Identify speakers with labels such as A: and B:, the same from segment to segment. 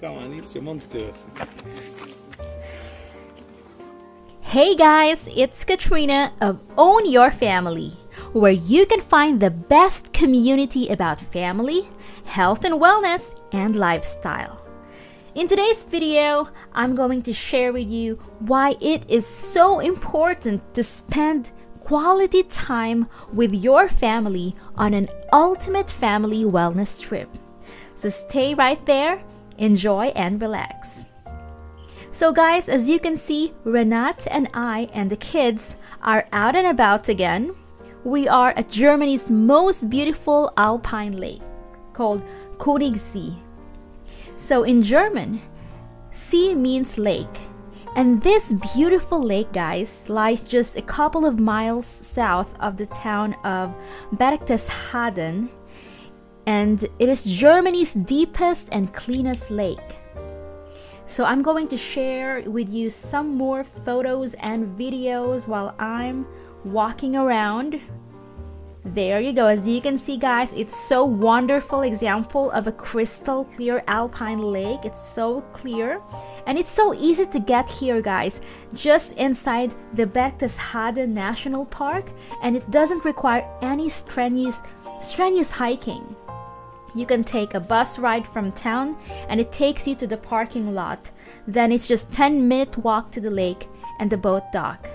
A: Come on, it's your monsters.
B: Hey guys, it's Katrina of Own Your Family, where you can find the best community about family, health and wellness, and lifestyle. In today's video, I'm going to share with you why it is so important to spend quality time with your family on an ultimate family wellness trip. So stay right there, enjoy, and relax. So, guys, as you can see, Renat and I and the kids are out and about again. We are at Germany's most beautiful alpine lake called Königssee. So, in German, sea means lake. And this beautiful lake, guys, lies just a couple of miles south of the town of Berchtesgaden. And it is Germany's deepest and cleanest lake. So I'm going to share with you some more photos and videos while I'm walking around. There you go. As you can see guys, it's so wonderful example of a crystal clear alpine lake. It's so clear and it's so easy to get here guys. Just inside the Berchtesgaden National Park and it doesn't require any strenuous strenuous hiking. You can take a bus ride from town and it takes you to the parking lot. Then it's just 10 minute walk to the lake and the boat dock.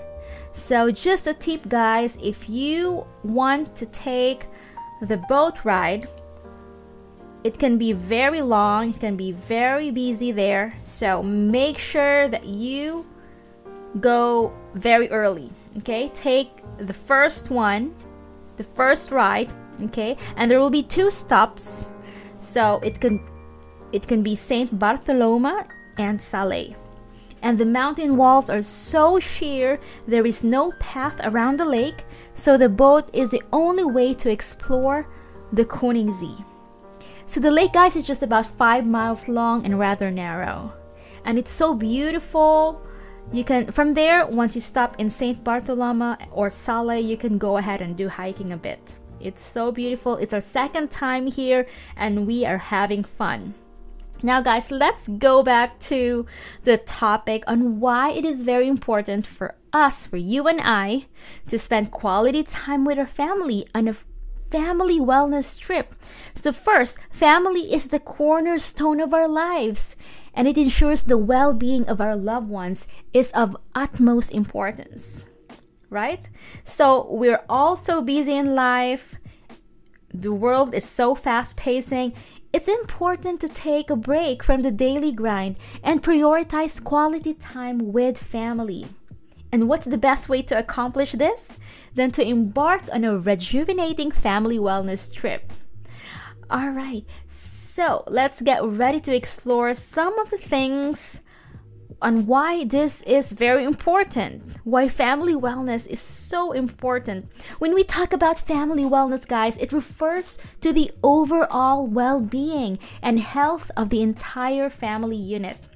B: So just a tip guys, if you want to take the boat ride, it can be very long, it can be very busy there. So make sure that you go very early, okay? Take the first one, the first ride okay and there will be two stops so it can it can be Saint Bartholomä and Salet and the mountain walls are so sheer there is no path around the lake so the boat is the only way to explore the Königssee so the lake guys is just about five miles long and rather narrow. And it's so beautiful. You can from there once you stop in Saint Bartholomä or Salet you can go ahead and do hiking a bit it's so beautiful. It's our second time here and we are having fun. Now, guys, let's go back to the topic on why it is very important for us, for you and I, to spend quality time with our family on a family wellness trip. So, first, family is the cornerstone of our lives, and it ensures the well being of our loved ones is of utmost importance right? So we're all so busy in life. The world is so fast pacing. It's important to take a break from the daily grind and prioritize quality time with family. And what's the best way to accomplish this? Than to embark on a rejuvenating family wellness trip. All right, so let's get ready to explore some of the things on why this is very important, why family wellness is so important. When we talk about family wellness, guys, it refers to the overall well being and health of the entire family unit.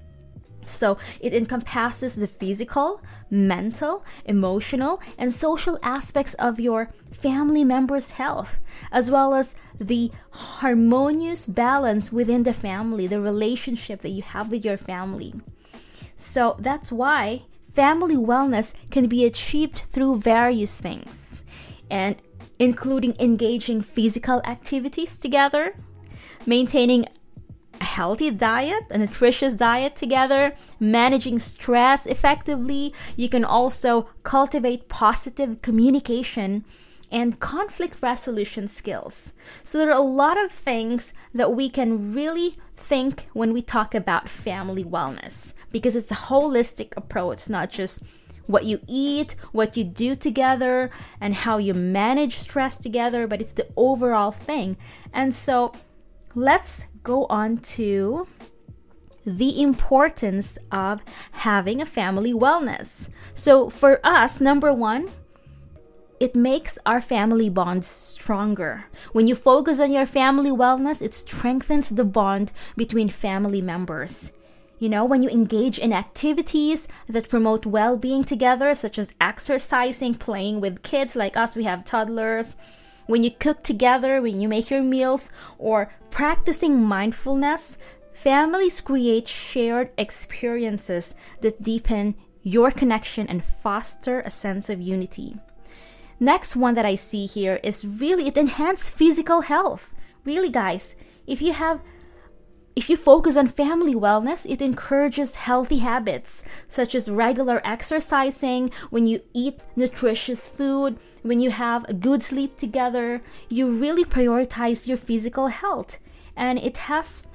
B: So it encompasses the physical, mental, emotional, and social aspects of your family members' health, as well as the harmonious balance within the family, the relationship that you have with your family. So that's why family wellness can be achieved through various things, and including engaging physical activities together, maintaining a healthy diet, a nutritious diet together, managing stress effectively. You can also cultivate positive communication and conflict resolution skills. So, there are a lot of things that we can really think when we talk about family wellness because it's a holistic approach, not just what you eat, what you do together, and how you manage stress together, but it's the overall thing. And so let's go on to the importance of having a family wellness. So, for us, number one, it makes our family bonds stronger. When you focus on your family wellness, it strengthens the bond between family members. You know, when you engage in activities that promote well being together, such as exercising, playing with kids like us, we have toddlers, when you cook together, when you make your meals, or practicing mindfulness, Families create shared experiences that deepen your connection and foster a sense of unity. Next one that I see here is really it enhances physical health. Really guys, if you have if you focus on family wellness, it encourages healthy habits such as regular exercising, when you eat nutritious food, when you have a good sleep together, you really prioritize your physical health. And it has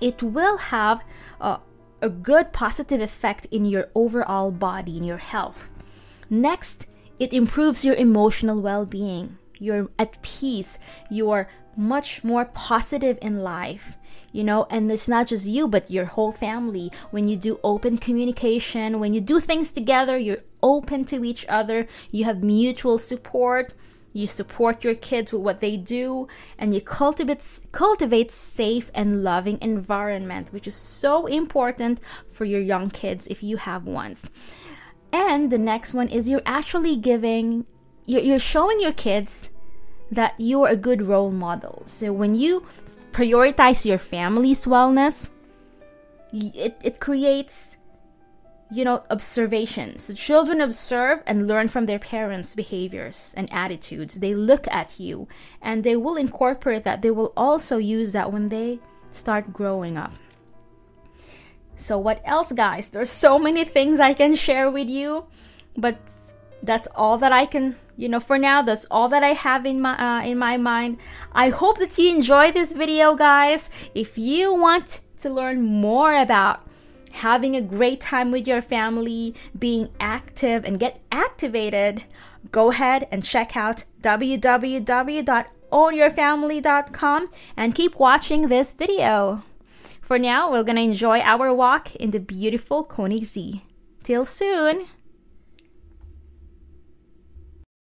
B: it will have a, a good positive effect in your overall body, in your health. Next, it improves your emotional well being. You're at peace. You're much more positive in life you know? And it's not just you but your whole family. When you do open communication when you do things together you're open to each other. You have mutual support. You support your kids with what they do. And you cultivate cultivate safe and loving environment which is so important for your young kids if you have ones. And the next one is you're actually giving you're, you're showing your kids that you're a good role model so when you prioritize your family's wellness it, it creates you know, observations. So children observe and learn from their parents' behaviors and attitudes. They look at you and they will incorporate that. They will also use that when they start growing up. So, what else, guys? There's so many things I can share with you, but that's all that I can, you know, for now, that's all that I have in my uh, in my mind. I hope that you enjoy this video, guys. If you want to learn more about having a great time with your family, being active, and get activated, go ahead and check out www.ownyourfamily.com and keep watching this video. For now, we're gonna enjoy our walk in the beautiful Königssee. Till soon!